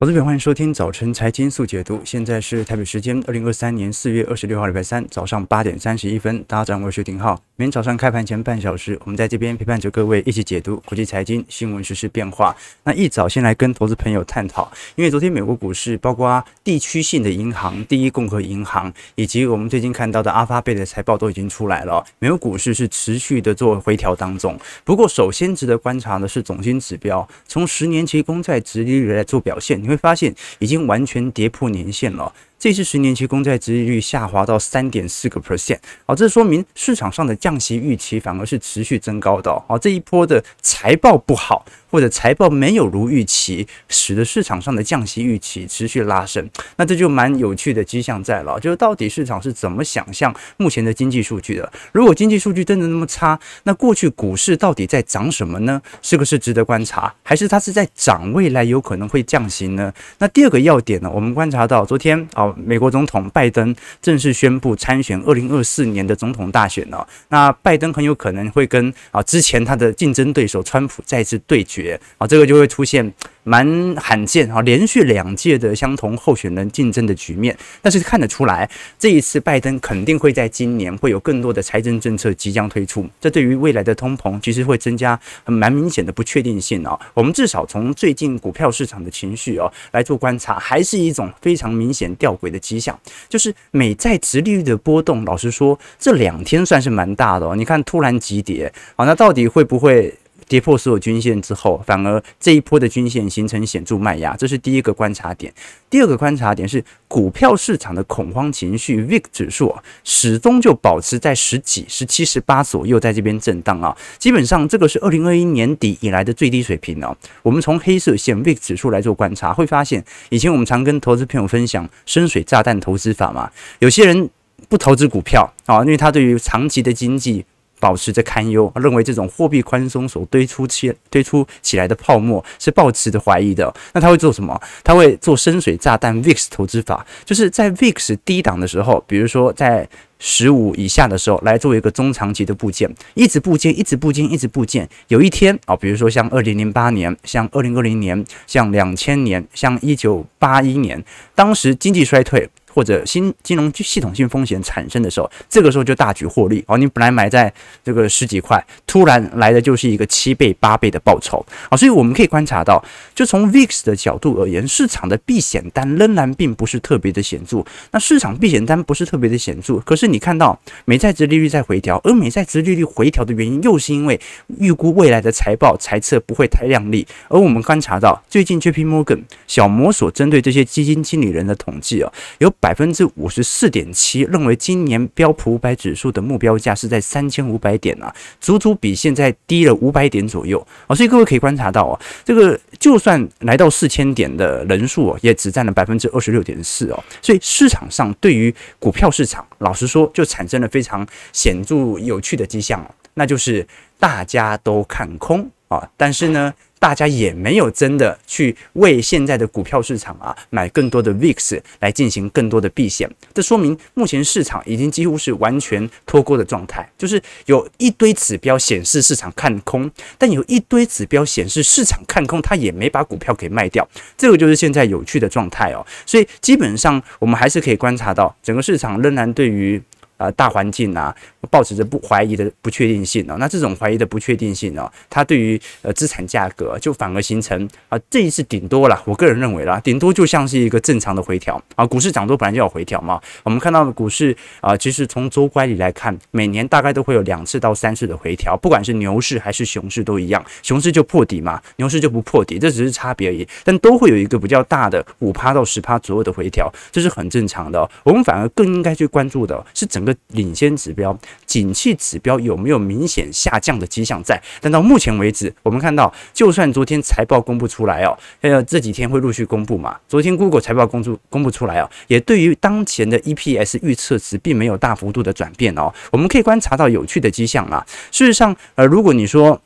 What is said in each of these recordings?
投资朋友，欢迎收听早晨财经速解读。现在是台北时间二零二三年四月二十六号，礼拜三早上八点三十一分。大家早上好，我是廷浩。每天早上开盘前半小时，我们在这边陪伴着各位一起解读国际财经新闻、时事变化。那一早先来跟投资朋友探讨，因为昨天美国股市，包括地区性的银行、第一共和银行，以及我们最近看到的阿发贝的财报都已经出来了。美国股市是持续的做回调当中。不过，首先值得观察的是总经指标，从十年期公债殖利率来做表现。你会发现已经完全跌破年线了。这次十年期公债殖利率下滑到三点四个 percent，好，这说明市场上的降息预期反而是持续增高的。好，这一波的财报不好，或者财报没有如预期，使得市场上的降息预期持续拉升。那这就蛮有趣的迹象在了，就是到底市场是怎么想象目前的经济数据的？如果经济数据真的那么差，那过去股市到底在涨什么呢？是不是值得观察？还是它是在涨未来有可能会降息呢？那第二个要点呢，我们观察到昨天啊。美国总统拜登正式宣布参选二零二四年的总统大选了。那拜登很有可能会跟啊之前他的竞争对手川普再次对决啊，这个就会出现。蛮罕见哈，连续两届的相同候选人竞争的局面，但是看得出来，这一次拜登肯定会在今年会有更多的财政政策即将推出，这对于未来的通膨其实会增加很蛮明显的不确定性啊。我们至少从最近股票市场的情绪哦来做观察，还是一种非常明显吊诡的迹象，就是美债殖利率的波动，老实说这两天算是蛮大的哦。你看突然急跌，好，那到底会不会？跌破所有均线之后，反而这一波的均线形成显著卖压，这是第一个观察点。第二个观察点是股票市场的恐慌情绪，VIX 指数，始终就保持在十几、十七、十八左右，在这边震荡啊。基本上这个是二零二一年底以来的最低水平哦。我们从黑色线 VIX 指数来做观察，会发现以前我们常跟投资朋友分享深水炸弹投资法嘛，有些人不投资股票啊，因为他对于长期的经济。保持着堪忧，认为这种货币宽松所堆出起堆出起来的泡沫是抱持着怀疑的。那他会做什么？他会做深水炸弹 VIX 投资法，就是在 VIX 低档的时候，比如说在十五以下的时候，来做一个中长期的部件，一直部件，一直部件，一直部件。有一天啊，比如说像二零零八年，像二零二零年，像两千年，像一九八一年，当时经济衰退。或者新金融系统性风险产生的时候，这个时候就大举获利哦。你本来买在这个十几块，突然来的就是一个七倍、八倍的报酬啊。所以我们可以观察到，就从 VIX 的角度而言，市场的避险单仍然并不是特别的显著。那市场避险单不是特别的显著，可是你看到美债殖利率在回调，而美债殖利率回调的原因又是因为预估未来的财报财测不会太亮丽。而我们观察到，最近 JP Morgan 小摩所针对这些基金经理人的统计啊，有。百分之五十四点七认为今年标普五百指数的目标价是在三千五百点啊，足足比现在低了五百点左右啊，所以各位可以观察到啊，这个就算来到四千点的人数啊，也只占了百分之二十六点四哦，所以市场上对于股票市场，老实说就产生了非常显著有趣的迹象，那就是大家都看空啊，但是呢。大家也没有真的去为现在的股票市场啊买更多的 VIX 来进行更多的避险，这说明目前市场已经几乎是完全脱钩的状态，就是有一堆指标显示市场看空，但有一堆指标显示市场看空，它也没把股票给卖掉，这个就是现在有趣的状态哦。所以基本上我们还是可以观察到，整个市场仍然对于。啊，大环境啊，抱持着不怀疑的不确定性啊，那这种怀疑的不确定性呢，它对于呃资产价格就反而形成啊，这一次顶多了，我个人认为啦，顶多就像是一个正常的回调。啊，股市涨多本来就要回调嘛，我们看到的股市啊，其实从周乖里来看，每年大概都会有两次到三次的回调，不管是牛市还是熊市都一样，熊市就破底嘛，牛市就不破底，这只是差别而已，但都会有一个比较大的五趴到十趴左右的回调，这是很正常的，我们反而更应该去关注的是整个领先指标、景气指标有没有明显下降的迹象在？但到目前为止，我们看到，就算昨天财报公布出来哦，呃，这几天会陆续公布嘛。昨天 Google 财报公布公布出来哦，也对于当前的 EPS 预测值并没有大幅度的转变哦。我们可以观察到有趣的迹象啊。事实上，呃，如果你说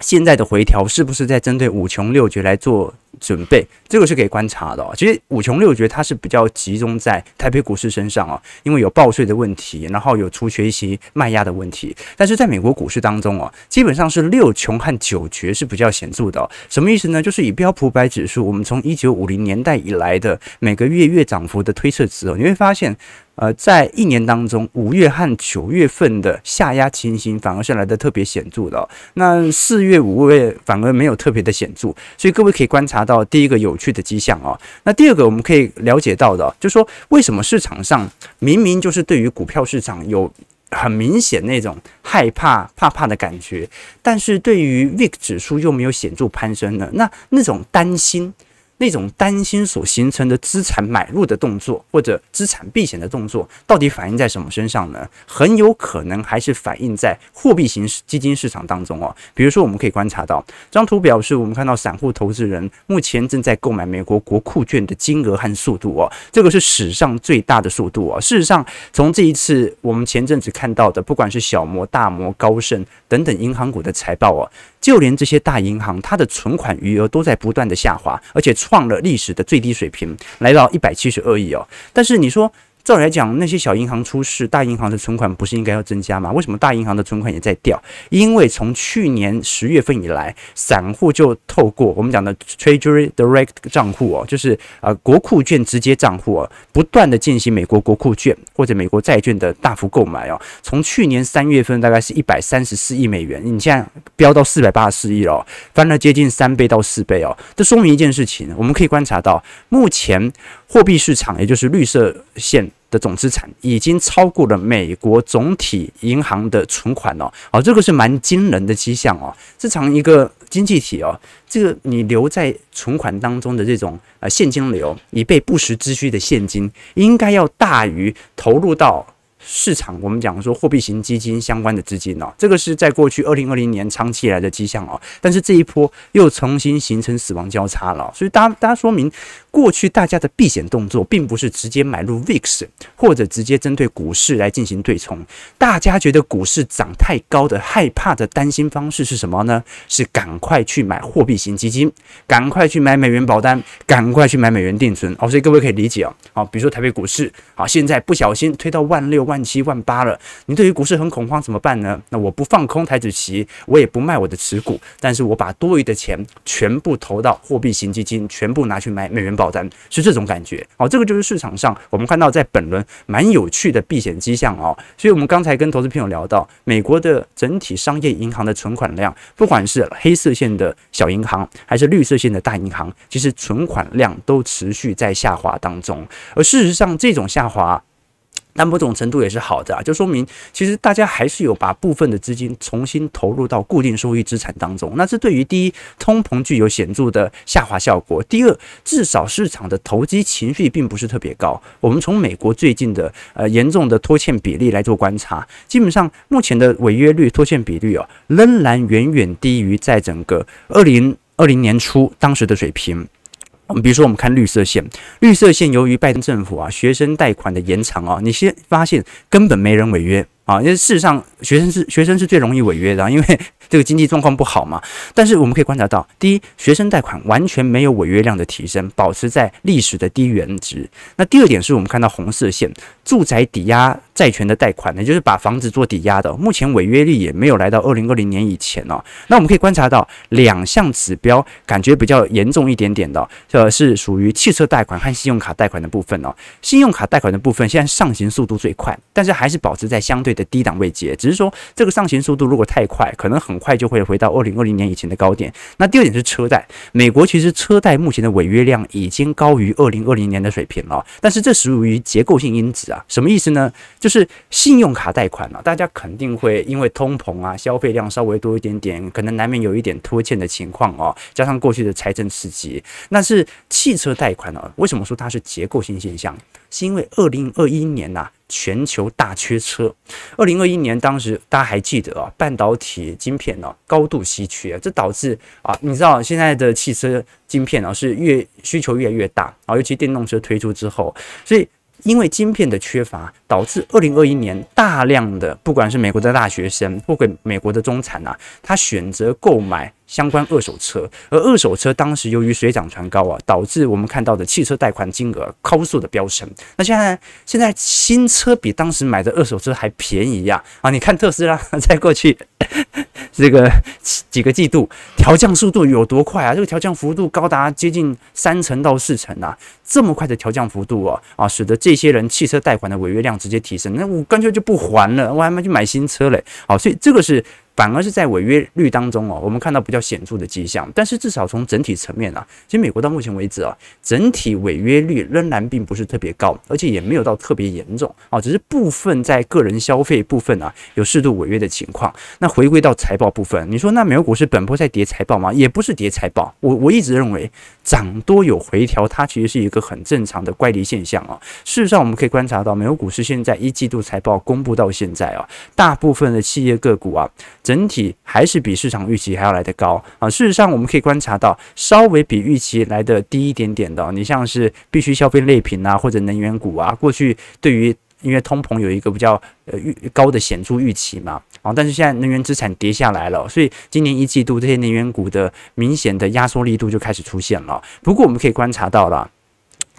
现在的回调是不是在针对五穷六绝来做？准备，这个是可以观察的哦。其实五穷六绝它是比较集中在台北股市身上哦，因为有报税的问题，然后有除权息卖压的问题。但是在美国股市当中哦，基本上是六穷和九绝是比较显著的哦。什么意思呢？就是以标普百指数，我们从一九五零年代以来的每个月月涨幅的推测值哦，你会发现。呃，在一年当中，五月和九月份的下压情形反而是来得特别显著的哦。那四月、五月反而没有特别的显著，所以各位可以观察到第一个有趣的迹象啊。那第二个我们可以了解到的，就是说为什么市场上明明就是对于股票市场有很明显那种害怕、怕怕的感觉，但是对于 VIX 指数又没有显著攀升呢？那那种担心。那种担心所形成的资产买入的动作，或者资产避险的动作，到底反映在什么身上呢？很有可能还是反映在货币型基金市场当中哦。比如说，我们可以观察到这张图表示，我们看到散户投资人目前正在购买美国国库券的金额和速度哦，这个是史上最大的速度哦。事实上，从这一次我们前阵子看到的，不管是小摩、大摩、高盛等等银行股的财报哦，就连这些大银行，它的存款余额都在不断的下滑，而且。创了历史的最低水平，来到一百七十二亿哦。但是你说，照理来讲，那些小银行出事，大银行的存款不是应该要增加吗？为什么大银行的存款也在掉？因为从去年十月份以来，散户就透过我们讲的 Treasury Direct 账户哦，就是呃国库券直接账户哦，不断的进行美国国库券或者美国债券的大幅购买哦。从去年三月份大概是一百三十四亿美元，你现在飙到四百八十四亿了，翻了接近三倍到四倍哦。这说明一件事情，我们可以观察到，目前货币市场也就是绿色线。的总资产已经超过了美国总体银行的存款哦，哦，这个是蛮惊人的迹象哦。这场一个经济体哦，这个你留在存款当中的这种呃现金流，以备不时之需的现金，应该要大于投入到。市场，我们讲说货币型基金相关的资金哦，这个是在过去二零二零年长期以来的迹象哦，但是这一波又重新形成死亡交叉了，所以大家大家说明，过去大家的避险动作并不是直接买入 VIX 或者直接针对股市来进行对冲，大家觉得股市涨太高的害怕的担心方式是什么呢？是赶快去买货币型基金，赶快去买美元保单，赶快去买美元定存哦，所以各位可以理解哦，好，比如说台北股市啊，现在不小心推到万六万。万七万八了，你对于股市很恐慌怎么办呢？那我不放空台子期，我也不卖我的持股，但是我把多余的钱全部投到货币型基金，全部拿去买美元保单，是这种感觉。好，这个就是市场上我们看到在本轮蛮有趣的避险迹象哦。所以我们刚才跟投资朋友聊到，美国的整体商业银行的存款量，不管是黑色线的小银行，还是绿色线的大银行，其实存款量都持续在下滑当中。而事实上，这种下滑。那某种程度也是好的啊，就说明其实大家还是有把部分的资金重新投入到固定收益资产当中。那这对于第一，通膨具有显著的下滑效果；第二，至少市场的投机情绪并不是特别高。我们从美国最近的呃严重的拖欠比例来做观察，基本上目前的违约率、拖欠比率啊，仍然远远低于在整个二零二零年初当时的水平。我们比如说，我们看绿色线，绿色线由于拜登政府啊学生贷款的延长啊，你先发现根本没人违约啊，因为事实上学生是学生是最容易违约的啊，因为。这个经济状况不好嘛？但是我们可以观察到，第一，学生贷款完全没有违约量的提升，保持在历史的低原值。那第二点是我们看到红色线，住宅抵押债权的贷款，也就是把房子做抵押的，目前违约率也没有来到二零二零年以前哦。那我们可以观察到两项指标，感觉比较严重一点点的，呃，是属于汽车贷款和信用卡贷款的部分哦。信用卡贷款的部分现在上行速度最快，但是还是保持在相对的低档位阶，只是说这个上行速度如果太快，可能很。很快就会回到二零二零年以前的高点。那第二点是车贷，美国其实车贷目前的违约量已经高于二零二零年的水平了。但是这属于结构性因子啊，什么意思呢？就是信用卡贷款啊，大家肯定会因为通膨啊，消费量稍微多一点点，可能难免有一点拖欠的情况哦。加上过去的财政刺激，那是汽车贷款呢？为什么说它是结构性现象？是因为二零二一年呐、啊。全球大缺车，二零二一年当时大家还记得啊，半导体晶片呢高度稀缺，这导致啊，你知道现在的汽车晶片啊是越需求越来越大啊，尤其电动车推出之后，所以因为晶片的缺乏，导致二零二一年大量的不管是美国的大学生或者美国的中产啊，他选择购买相关二手车，而二手车当时由于水涨船高啊，导致我们看到的汽车贷款金额高速的飙升。那现在现在新车比当时买的二手车还便宜呀！啊，你看特斯拉 在过去 这个几个季度调降速度有多快啊？这个调降幅度高达接近三成到四成啊！这么快的调降幅度啊啊，使得这些人汽车贷款的违约量直接提升。那我干脆就不还了，我还没去买新车嘞。好，所以这个是。反而是在违约率当中哦，我们看到比较显著的迹象。但是至少从整体层面啊，其实美国到目前为止啊，整体违约率仍然并不是特别高，而且也没有到特别严重啊，只是部分在个人消费部分啊有适度违约的情况。那回归到财报部分，你说那美国股市本波在跌财报吗？也不是跌财报，我我一直认为涨多有回调，它其实是一个很正常的乖离现象啊。事实上，我们可以观察到美国股市现在一季度财报公布到现在啊，大部分的企业个股啊。整体还是比市场预期还要来得高啊！事实上，我们可以观察到，稍微比预期来得低一点点的，你像是必须消费类品啊，或者能源股啊，过去对于因为通膨有一个比较呃预高的显著预期嘛啊，但是现在能源资产跌下来了，所以今年一季度这些能源股的明显的压缩力度就开始出现了。不过我们可以观察到了。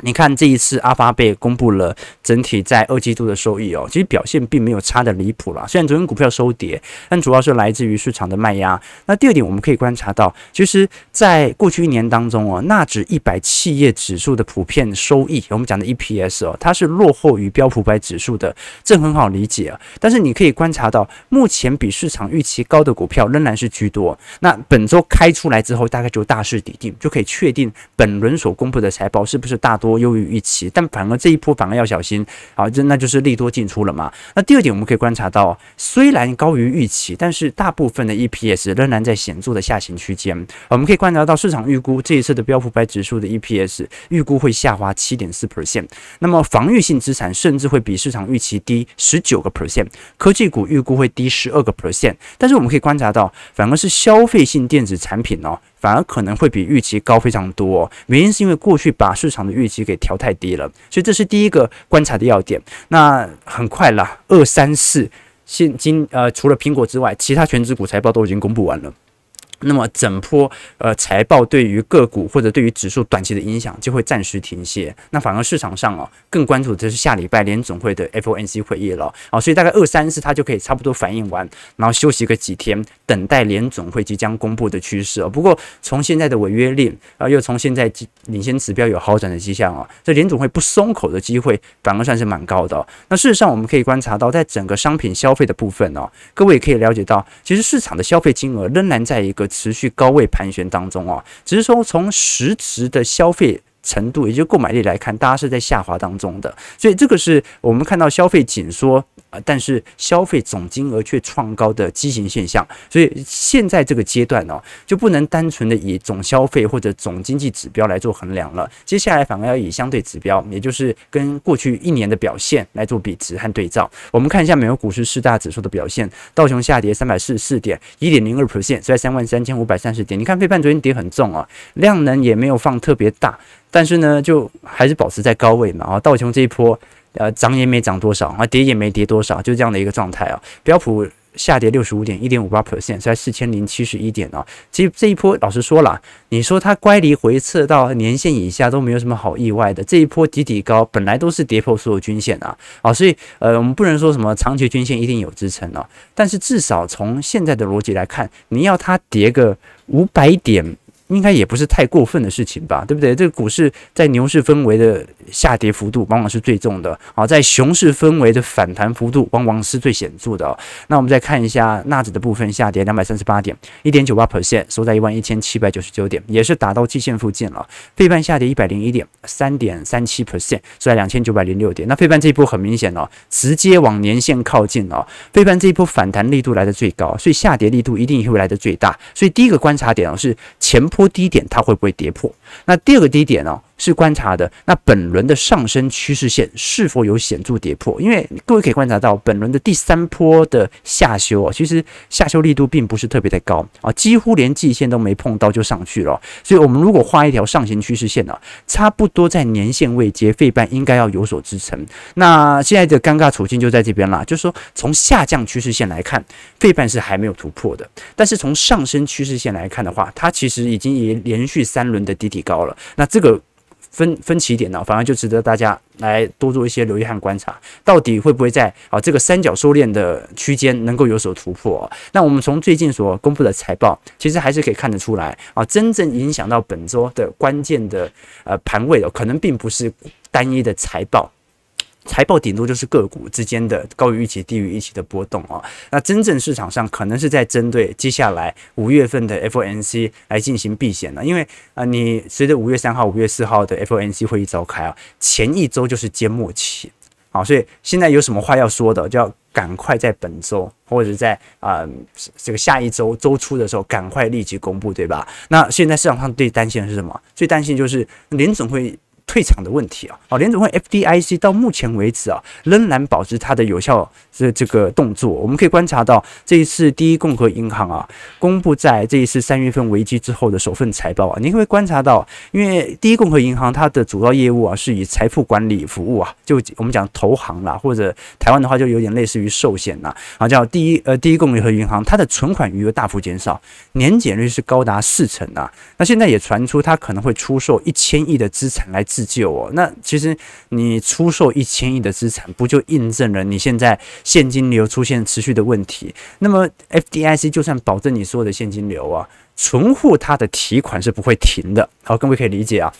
你看这一次阿发贝公布了整体在二季度的收益哦，其实表现并没有差的离谱啦。虽然昨天股票收跌，但主要是来自于市场的卖压。那第二点，我们可以观察到，其实在过去一年当中哦，纳指一百企业指数的普遍收益，我们讲的 EPS 哦，它是落后于标普百指数的，这很好理解啊。但是你可以观察到，目前比市场预期高的股票仍然是居多。那本周开出来之后，大概就大势底定，就可以确定本轮所公布的财报是不是大多。多优于预期，但反而这一波反而要小心啊！这那就是利多进出了嘛。那第二点，我们可以观察到，虽然高于预期，但是大部分的 EPS 仍然在显著的下行区间。我们可以观察到，市场预估这一次的标普百指数的 EPS 预估会下滑七点四 percent。那么防御性资产甚至会比市场预期低十九个 percent，科技股预估会低十二个 percent。但是我们可以观察到，反而是消费性电子产品哦。反而可能会比预期高非常多，原因是因为过去把市场的预期给调太低了，所以这是第一个观察的要点。那很快啦，二三四现今呃除了苹果之外，其他全职股财报都已经公布完了。那么整波呃财报对于个股或者对于指数短期的影响就会暂时停歇，那反而市场上哦更关注的就是下礼拜联总会的 FOMC 会议了啊，所以大概二三四它就可以差不多反应完，然后休息个几天，等待联总会即将公布的趋势哦。不过从现在的违约率啊，又从现在领先指标有好转的迹象啊，这联总会不松口的机会反而算是蛮高的。那事实上我们可以观察到，在整个商品消费的部分哦，各位也可以了解到，其实市场的消费金额仍然在一个。持续高位盘旋当中啊，只是说从实质的消费程度，也就购买力来看，大家是在下滑当中的，所以这个是我们看到消费紧缩。啊，但是消费总金额却创高的畸形现象，所以现在这个阶段呢、哦，就不能单纯的以总消费或者总经济指标来做衡量了。接下来反而要以相对指标，也就是跟过去一年的表现来做比值和对照。我们看一下美国股市四大指数的表现，道琼下跌三百四十四点，一点零二 percent，在三万三千五百三十点。你看费半昨天跌很重啊，量能也没有放特别大，但是呢，就还是保持在高位嘛。啊，道琼这一波。呃，涨也没涨多少啊，跌也没跌多少，就这样的一个状态啊。标普下跌六十五点，一点五八 percent，在四千零七十一点啊。其实这一波，老实说了，你说它乖离回撤到年线以下都没有什么好意外的。这一波底底高，本来都是跌破所有均线啊，啊，所以呃，我们不能说什么长期均线一定有支撑啊。但是至少从现在的逻辑来看，你要它跌个五百点。应该也不是太过分的事情吧，对不对？这个股市在牛市氛围的下跌幅度往往是最重的啊，在熊市氛围的反弹幅度往往是最显著的。那我们再看一下纳指的部分，下跌两百三十八点，一点九八 percent，收在一万一千七百九十九点，也是打到季线附近了。费半下跌一百零一点，三点三七 percent，收在两千九百零六点。那费半这一波很明显哦，直接往年线靠近了。费半这一波反弹力度来得最高，所以下跌力度一定会来得最大。所以第一个观察点哦是前。破低点它会不会跌破？那第二个低点呢？是观察的那本轮的上升趋势线是否有显著跌破，因为各位可以观察到本轮的第三波的下修啊，其实下修力度并不是特别的高啊，几乎连季线都没碰到就上去了。所以，我们如果画一条上行趋势线呢，差不多在年线位阶，费半应该要有所支撑。那现在的尴尬处境就在这边啦，就是说从下降趋势线来看，费半是还没有突破的，但是从上升趋势线来看的话，它其实已经也连续三轮的低底高了。那这个。分分歧点呢，反而就值得大家来多做一些留意和观察，到底会不会在啊这个三角收敛的区间能够有所突破？那我们从最近所公布的财报，其实还是可以看得出来啊，真正影响到本周的关键的呃盘位的，可能并不是单一的财报。财报顶多就是个股之间的高于预期、低于预期的波动啊。那真正市场上可能是在针对接下来五月份的 FOMC 来进行避险的，因为啊，你随着五月三号、五月四号的 FOMC 会议召开啊，前一周就是缄默期，好，所以现在有什么话要说的，就要赶快在本周或者在啊这个下一周周初的时候赶快立即公布，对吧？那现在市场上最担心的是什么？最担心就是联总会。退场的问题啊，啊，联总会 FDIC 到目前为止啊，仍然保持它的有效这这个动作。我们可以观察到，这一次第一共和银行啊，公布在这一次三月份危机之后的首份财报啊，你会观察到，因为第一共和银行它的主要业务啊，是以财富管理服务啊，就我们讲投行啦，或者台湾的话就有点类似于寿险啦，啊，叫第一呃第一共和银行，它的存款余额大幅减少，年减率是高达四成啊。那现在也传出它可能会出售一千亿的资产来。自救哦，那其实你出售一千亿的资产，不就印证了你现在现金流出现持续的问题？那么 FDIC 就算保证你所有的现金流啊，存户他的提款是不会停的。好，各位可以理解啊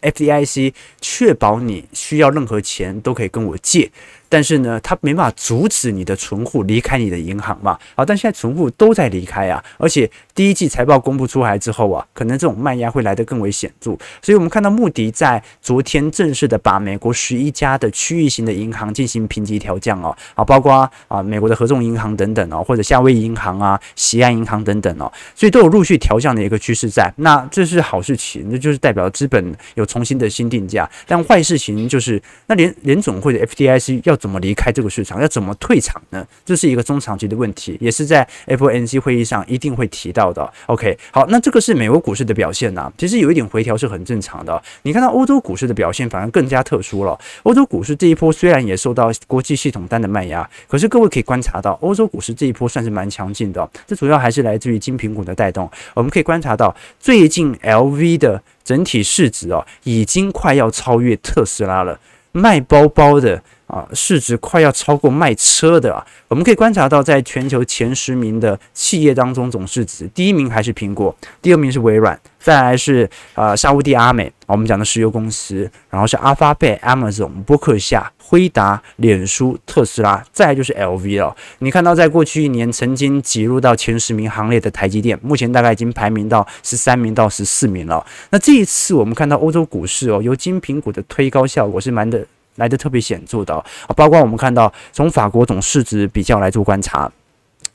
，FDIC 确保你需要任何钱都可以跟我借。但是呢，它没办法阻止你的存户离开你的银行嘛？好，但现在存户都在离开啊，而且第一季财报公布出来之后啊，可能这种卖压会来得更为显著。所以我们看到穆迪在昨天正式的把美国十一家的区域型的银行进行评级调降哦，啊，包括啊美国的合众银行等等哦，或者夏威夷银行啊、西安银行等等哦，所以都有陆续调降的一个趋势在。那这是好事情，那就是代表资本有重新的新定价。但坏事情就是，那联联总会的 FDIC 要怎么离开这个市场？要怎么退场呢？这是一个中长期的问题，也是在 FOMC 会议上一定会提到的。OK，好，那这个是美国股市的表现呢？其实有一点回调是很正常的。你看到欧洲股市的表现反而更加特殊了。欧洲股市这一波虽然也受到国际系统单的卖压，可是各位可以观察到，欧洲股市这一波算是蛮强劲的。这主要还是来自于金苹果的带动。我们可以观察到，最近 LV 的整体市值哦，已经快要超越特斯拉了。卖包包的。啊，市值快要超过卖车的啊！我们可以观察到，在全球前十名的企业当中，总市值第一名还是苹果，第二名是微软，再来是啊沙乌地阿美，我们讲的石油公司，然后是阿发贝、Amazon、波克夏、辉达、脸书、特斯拉，再就是 LV 了。你看到，在过去一年曾经挤入到前十名行列的台积电，目前大概已经排名到十三名到十四名了。那这一次我们看到欧洲股市哦，由金苹果的推高效果是蛮的。来的特别显著的啊，包括我们看到从法国总市值比较来做观察，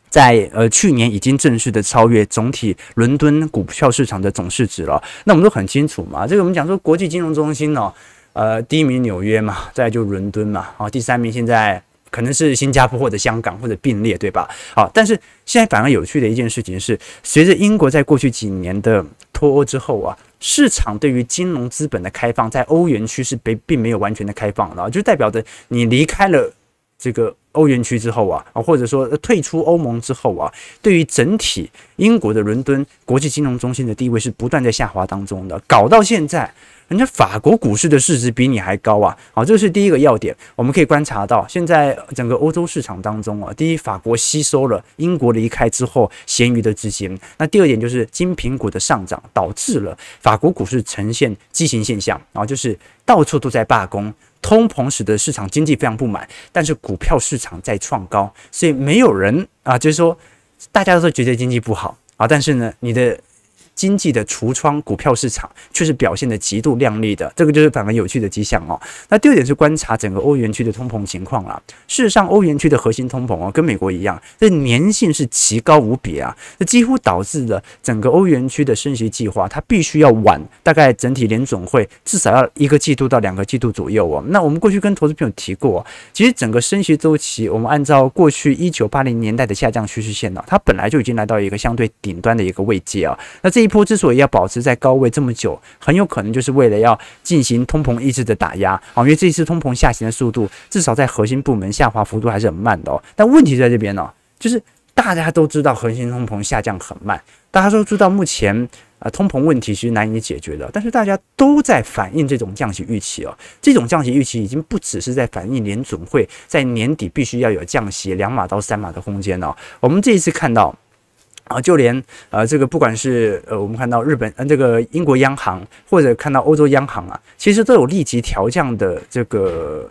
在呃去年已经正式的超越总体伦敦股票市场的总市值了。那我们都很清楚嘛，这个我们讲说国际金融中心呢，呃，第一名纽约嘛，再就伦敦嘛，啊，第三名现在可能是新加坡或者香港或者并列，对吧？好，但是现在反而有趣的一件事情是，随着英国在过去几年的脱欧之后啊。市场对于金融资本的开放，在欧元区是被并没有完全的开放的，就代表着你离开了这个欧元区之后，啊或者说退出欧盟之后啊，对于整体英国的伦敦国际金融中心的地位是不断在下滑当中的，搞到现在。人家法国股市的市值比你还高啊！好，这是第一个要点。我们可以观察到，现在整个欧洲市场当中啊，第一，法国吸收了英国离开之后闲余的资金。那第二点就是精品股的上涨，导致了法国股市呈现畸形现象啊，就是到处都在罢工，通膨使得市场经济非常不满，但是股票市场在创高，所以没有人啊，就是说大家都觉得经济不好啊，但是呢，你的。经济的橱窗股票市场却是表现得极度亮丽的，这个就是反而有趣的迹象哦。那第二点是观察整个欧元区的通膨情况啦。事实上，欧元区的核心通膨哦，跟美国一样，这粘性是极高无比啊，这几乎导致了整个欧元区的升息计划，它必须要晚大概整体联总会至少要一个季度到两个季度左右哦。那我们过去跟投资朋友提过，其实整个升息周期，我们按照过去一九八零年代的下降趋势线呢，它本来就已经来到一个相对顶端的一个位阶啊。那这一波之所以要保持在高位这么久，很有可能就是为了要进行通膨抑制的打压啊。因为这一次通膨下行的速度，至少在核心部门下滑幅度还是很慢的哦。但问题在这边呢，就是大家都知道核心通膨下降很慢，大家都知道目前啊通膨问题其实难以解决的，但是大家都在反映这种降息预期哦。这种降息预期已经不只是在反映联准会在年底必须要有降息两码到三码的空间了。我们这一次看到。啊，就连呃，这个不管是呃，我们看到日本呃，这个英国央行或者看到欧洲央行啊，其实都有立即调降的这个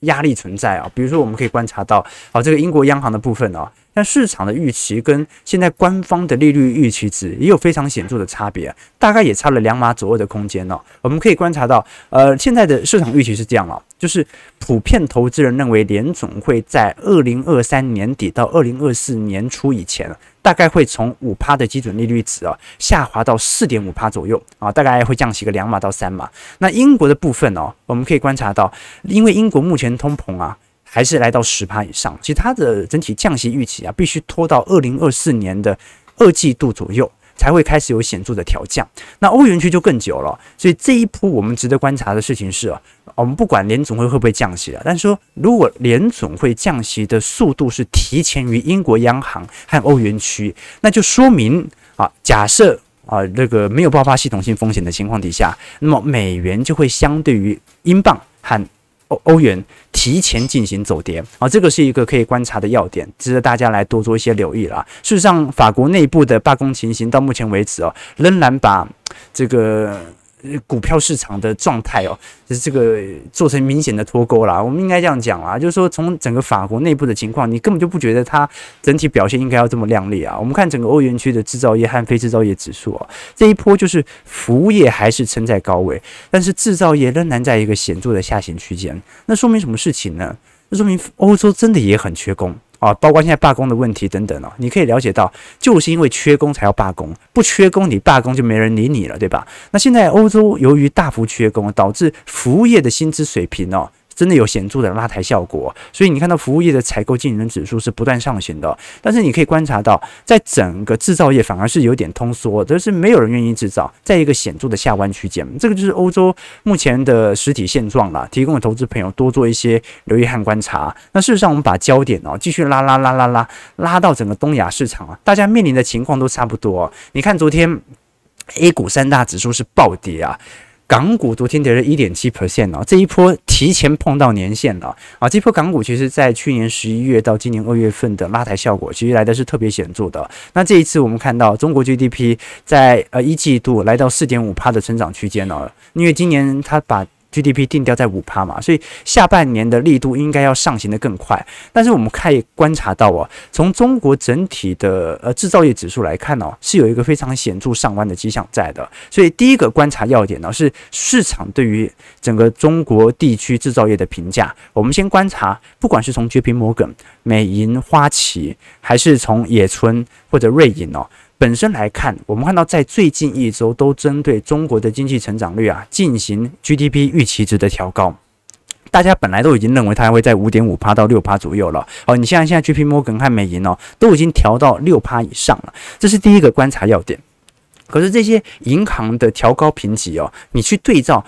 压力存在啊。比如说，我们可以观察到，啊，这个英国央行的部分啊。但市场的预期跟现在官方的利率预期值也有非常显著的差别，大概也差了两码左右的空间哦。我们可以观察到，呃，现在的市场预期是这样哦，就是普遍投资人认为联总会在二零二三年底到二零二四年初以前，大概会从五趴的基准利率值啊下滑到四点五趴左右啊，大概会降息个两码到三码。那英国的部分哦，我们可以观察到，因为英国目前通膨啊。还是来到十趴以上，其实它的整体降息预期啊，必须拖到二零二四年的二季度左右才会开始有显著的调降。那欧元区就更久了，所以这一波我们值得观察的事情是啊，我们不管联总会会不会降息了，但是说如果联总会降息的速度是提前于英国央行和欧元区，那就说明啊，假设啊这个没有爆发系统性风险的情况底下，那么美元就会相对于英镑和欧欧元提前进行走跌啊，这个是一个可以观察的要点，值得大家来多做一些留意了。事实上，法国内部的罢工情形到目前为止哦，仍然把这个。股票市场的状态哦，就是这个做成明显的脱钩啦。我们应该这样讲啊，就是说从整个法国内部的情况，你根本就不觉得它整体表现应该要这么亮丽啊。我们看整个欧元区的制造业和非制造业指数啊，这一波就是服务业还是撑在高位，但是制造业仍然在一个显著的下行区间。那说明什么事情呢？那说明欧洲真的也很缺工。啊，包括现在罢工的问题等等哦，你可以了解到，就是因为缺工才要罢工，不缺工你罢工就没人理你了，对吧？那现在欧洲由于大幅缺工，导致服务业的薪资水平哦。真的有显著的拉抬效果，所以你看到服务业的采购经理人指数是不断上行的。但是你可以观察到，在整个制造业反而是有点通缩，就是没有人愿意制造，在一个显著的下弯区间。这个就是欧洲目前的实体现状了，提供的投资朋友多做一些留意和观察。那事实上，我们把焦点哦继续拉拉拉拉拉拉到整个东亚市场啊，大家面临的情况都差不多。你看昨天 A 股三大指数是暴跌啊。港股昨天跌了一点七 percent 哦，这一波提前碰到年线了啊！这波港股其实在去年十一月到今年二月份的拉抬效果，其实来的是特别显著的。那这一次我们看到中国 GDP 在呃一季度来到四点五趴的成长区间呢，因为今年它把 GDP 定调在五趴嘛，所以下半年的力度应该要上行得更快。但是我们可以观察到哦，从中国整体的呃制造业指数来看哦，是有一个非常显著上弯的迹象在的。所以第一个观察要点呢，是市场对于整个中国地区制造业的评价。我们先观察，不管是从 JP Morgan、美银、花旗，还是从野村或者瑞银哦。本身来看，我们看到在最近一周都针对中国的经济成长率啊进行 GDP 预期值的调高。大家本来都已经认为它会在五点五趴到六趴左右了。哦，你现在现在 JP Morgan 和美银哦都已经调到六趴以上了，这是第一个观察要点。可是这些银行的调高评级哦，你去对照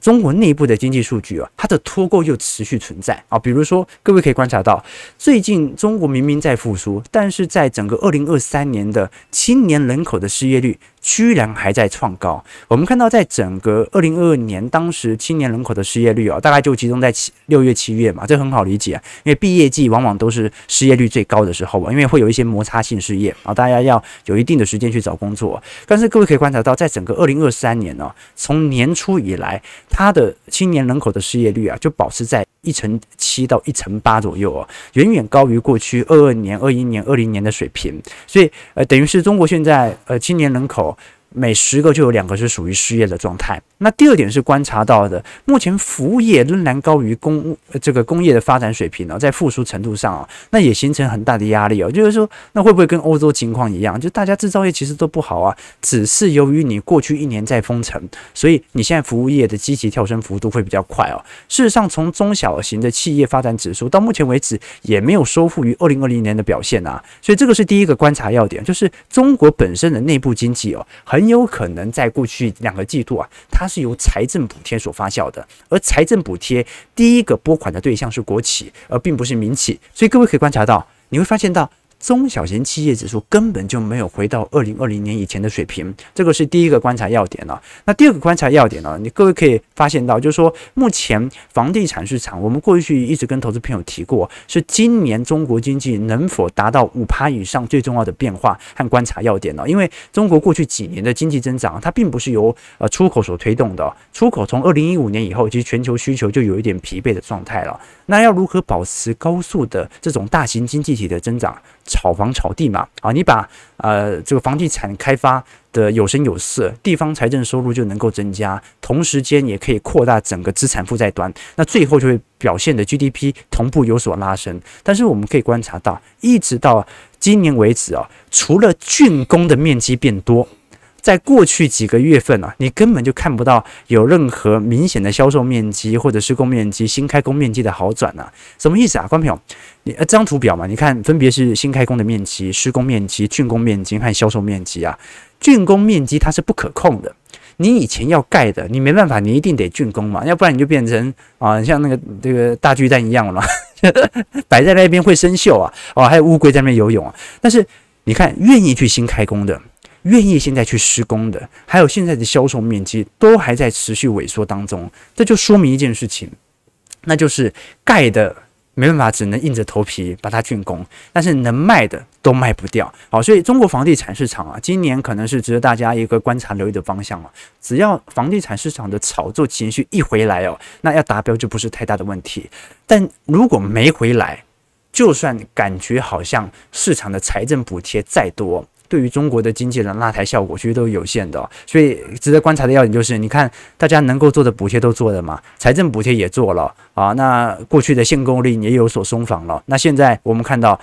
中国内部的经济数据哦，它的脱钩又持续存在啊。比如说，各位可以观察到，最近中国明明在复苏，但是在整个二零二三年的青年人口的失业率。居然还在创高。我们看到，在整个二零二二年，当时青年人口的失业率啊，大概就集中在七六月、七月嘛，这很好理解啊，因为毕业季往往都是失业率最高的时候啊，因为会有一些摩擦性失业啊，大家要有一定的时间去找工作。但是各位可以观察到，在整个二零二三年呢，从年初以来，它的青年人口的失业率啊，就保持在一成七到一成八左右啊，远远高于过去二二年、二一年、二零年的水平。所以呃，等于是中国现在呃青年人口。每十个就有两个是属于失业的状态。那第二点是观察到的，目前服务业仍然高于工这个工业的发展水平呢，在复苏程度上啊，那也形成很大的压力哦。就是说，那会不会跟欧洲情况一样？就大家制造业其实都不好啊，只是由于你过去一年在封城，所以你现在服务业的积极跳升幅度会比较快哦。事实上，从中小型的企业发展指数到目前为止也没有收复于二零二零年的表现啊。所以这个是第一个观察要点，就是中国本身的内部经济哦，很很有可能在过去两个季度啊，它是由财政补贴所发酵的，而财政补贴第一个拨款的对象是国企，而并不是民企，所以各位可以观察到，你会发现到。中小型企业指数根本就没有回到二零二零年以前的水平，这个是第一个观察要点了。那第二个观察要点呢？你各位可以发现到，就是说目前房地产市场，我们过去一直跟投资朋友提过，是今年中国经济能否达到五趴以上最重要的变化和观察要点呢？因为中国过去几年的经济增长，它并不是由呃出口所推动的，出口从二零一五年以后，其实全球需求就有一点疲惫的状态了。那要如何保持高速的这种大型经济体的增长？炒房炒地嘛，啊，你把呃这个房地产开发的有声有色，地方财政收入就能够增加，同时间也可以扩大整个资产负债端，那最后就会表现的 GDP 同步有所拉升。但是我们可以观察到，一直到今年为止啊，除了竣工的面积变多。在过去几个月份啊，你根本就看不到有任何明显的销售面积或者施工面积、新开工面积的好转呢、啊？什么意思啊，观众朋友？你呃，这张图表嘛，你看分别是新开工的面积、施工面积、竣工面积和销售面积啊。竣工面积它是不可控的，你以前要盖的，你没办法，你一定得竣工嘛，要不然你就变成啊，像那个这个大巨蛋一样了，摆在那边会生锈啊，哦，还有乌龟在那边游泳啊。但是你看，愿意去新开工的。愿意现在去施工的，还有现在的销售面积都还在持续萎缩当中，这就说明一件事情，那就是盖的没办法，只能硬着头皮把它竣工，但是能卖的都卖不掉。好，所以中国房地产市场啊，今年可能是值得大家一个观察留意的方向啊。只要房地产市场的炒作情绪一回来哦，那要达标就不是太大的问题。但如果没回来，就算感觉好像市场的财政补贴再多，对于中国的经济的拉抬效果，其实都是有限的，所以值得观察的要点就是，你看大家能够做的补贴都做了嘛，财政补贴也做了啊，那过去的限购令也有所松绑了，那现在我们看到。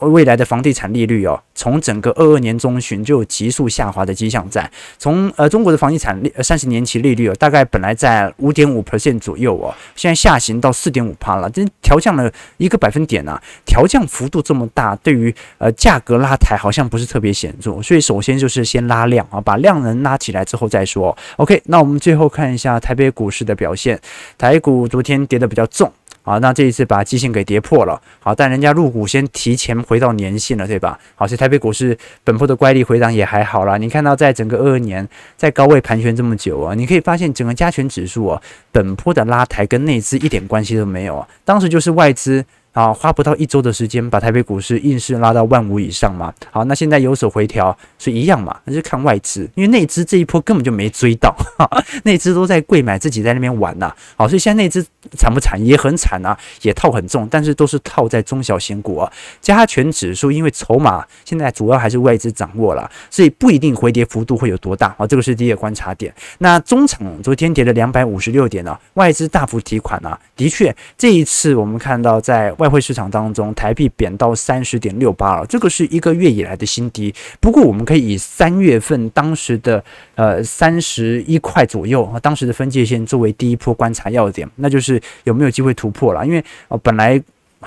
未来的房地产利率哦，从整个二二年中旬就有急速下滑的迹象在。从呃中国的房地产利三十年期利率哦，大概本来在五点五 percent 左右哦，现在下行到四点五趴了，这调降了一个百分点啊，调降幅度这么大，对于呃价格拉抬好像不是特别显著。所以首先就是先拉量啊，把量能拉起来之后再说。OK，那我们最后看一下台北股市的表现，台股昨天跌得比较重。啊，那这一次把基线给跌破了。好，但人家入股先提前回到年线了，对吧？好，所以台北股市本波的乖离回档也还好啦。你看到在整个二二年在高位盘旋这么久啊，你可以发现整个加权指数啊，本波的拉抬跟内资一点关系都没有啊。当时就是外资。啊，花不到一周的时间，把台北股市硬是拉到万五以上嘛。好，那现在有所回调，是一样嘛？那就看外资，因为内资这一波根本就没追到，内资都在柜买，自己在那边玩呐。好，所以现在内资惨不惨？也很惨啊，也套很重，但是都是套在中小型股啊。加权指数因为筹码现在主要还是外资掌握了，所以不一定回跌幅度会有多大。好，这个是第一个观察点。那中场昨天跌了两百五十六点啊，外资大幅提款啊，的确这一次我们看到在外。外汇市场当中，台币贬到三十点六八了，这个是一个月以来的新低。不过，我们可以以三月份当时的呃三十一块左右啊，当时的分界线作为第一波观察要点，那就是有没有机会突破了。因为哦，本来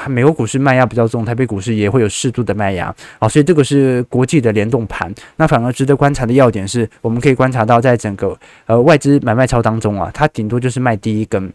美国股市卖压比较重，台北股市也会有适度的卖压啊，所以这个是国际的联动盘。那反而值得观察的要点是，我们可以观察到，在整个呃外资买卖超当中啊，它顶多就是卖第一根。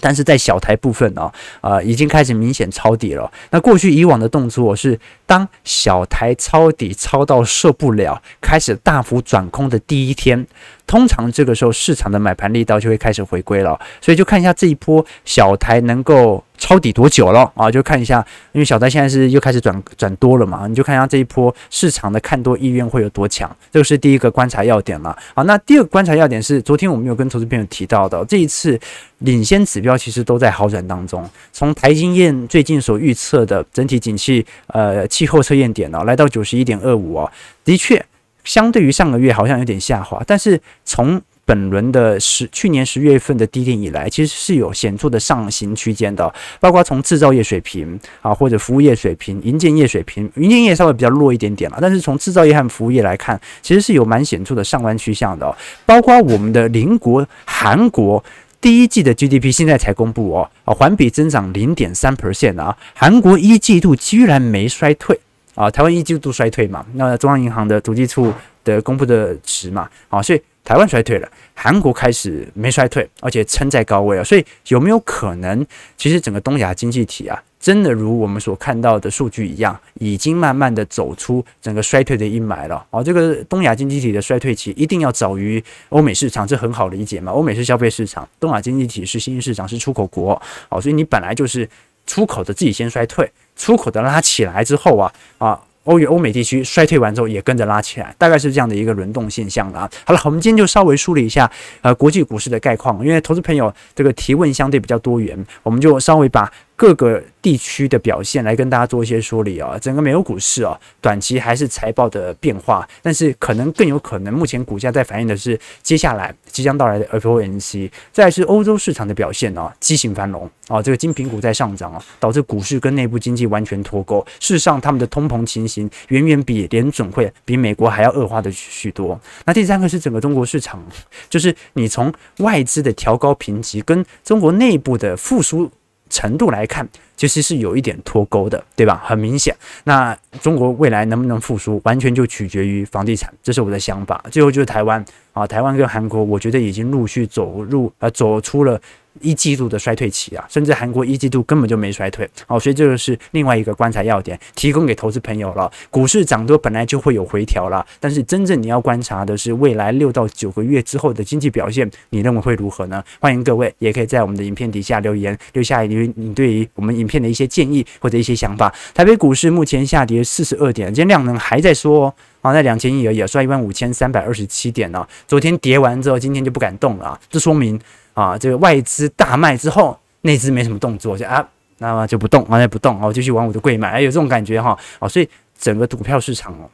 但是在小台部分呢，啊、呃，已经开始明显抄底了。那过去以往的动作是，当小台抄底抄到受不了，开始大幅转空的第一天，通常这个时候市场的买盘力道就会开始回归了。所以就看一下这一波小台能够。抄底多久了啊？就看一下，因为小台现在是又开始转转多了嘛，你就看一下这一波市场的看多意愿会有多强，这个是第一个观察要点了。好，那第二个观察要点是，昨天我们有跟投资朋友提到的，这一次领先指标其实都在好转当中。从台经验最近所预测的整体景气呃气候测验点呢，来到九十一点二五哦，的确相对于上个月好像有点下滑，但是从本轮的十去年十月份的低点以来，其实是有显著的上行区间的，包括从制造业水平啊，或者服务业水平、银建业水平，银建业稍微比较弱一点点了，但是从制造业和服务业来看，其实是有蛮显著的上弯趋向的。包括我们的邻国韩国第一季的 GDP 现在才公布哦，啊，环比增长零点三 percent 啊，韩国一季度居然没衰退啊，台湾一季度衰退嘛，那中央银行的统计处的公布的值嘛，啊，所以。台湾衰退了，韩国开始没衰退，而且撑在高位啊，所以有没有可能，其实整个东亚经济体啊，真的如我们所看到的数据一样，已经慢慢的走出整个衰退的阴霾了？哦，这个东亚经济体的衰退期一定要早于欧美市场，这很好理解嘛。欧美是消费市场，东亚经济体是新兴市场，是出口国，哦，所以你本来就是出口的自己先衰退，出口的拉起来之后啊啊。欧元、欧美地区衰退完之后，也跟着拉起来，大概是这样的一个轮动现象了啊。好了，我们今天就稍微梳理一下呃国际股市的概况，因为投资朋友这个提问相对比较多元，我们就稍微把。各个地区的表现来跟大家做一些梳理啊，整个美国股市啊，短期还是财报的变化，但是可能更有可能，目前股价在反映的是接下来即将到来的 FOMC，再来是欧洲市场的表现啊，畸形繁荣啊，这个精品股在上涨啊，导致股市跟内部经济完全脱钩，事实上他们的通膨情形远远比联准会比美国还要恶化的许多。那第三个是整个中国市场，就是你从外资的调高评级跟中国内部的复苏。程度来看，其实是有一点脱钩的，对吧？很明显，那中国未来能不能复苏，完全就取决于房地产，这是我的想法。最后就是台湾啊，台湾跟韩国，我觉得已经陆续走入呃，走出了。一季度的衰退期啊，甚至韩国一季度根本就没衰退，好，所以这个是另外一个观察要点，提供给投资朋友了。股市涨多本来就会有回调了，但是真正你要观察的是未来六到九个月之后的经济表现，你认为会如何呢？欢迎各位也可以在我们的影片底下留言，留下你你对于我们影片的一些建议或者一些想法。台北股市目前下跌四十二点，今天量能还在缩，啊，在两千亿而已，收一万五千三百二十七点呢。昨天跌完之后，今天就不敢动了，这说明。啊，这个外资大卖之后，内资没什么动作，就啊，那么就不动，完全不动，我继续往我的柜买，哎，有这种感觉哈，哦，所以整个股票市场哦，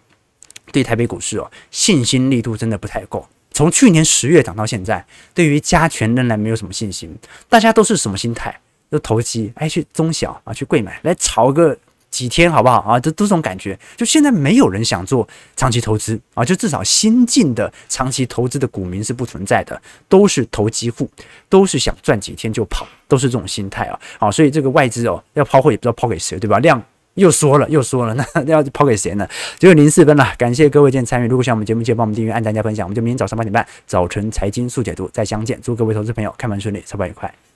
对台北股市哦，信心力度真的不太够。从去年十月涨到现在，对于加权仍然没有什么信心，大家都是什么心态？都投机，哎，去中小啊，去柜买来炒个。几天好不好啊？这都这种感觉，就现在没有人想做长期投资啊，就至少新进的长期投资的股民是不存在的，都是投机户，都是想赚几天就跑，都是这种心态啊。好，所以这个外资哦，要抛货也不知道抛给谁，对吧？量又缩了，又缩了，那要抛给谁呢？只有零四分了。感谢各位今天参与，如果喜欢我们节目，记得帮我们订阅、按赞加分享。我们就明天早上八点半，早晨财经速解读再相见。祝各位投资朋友开门顺利，操盘愉快。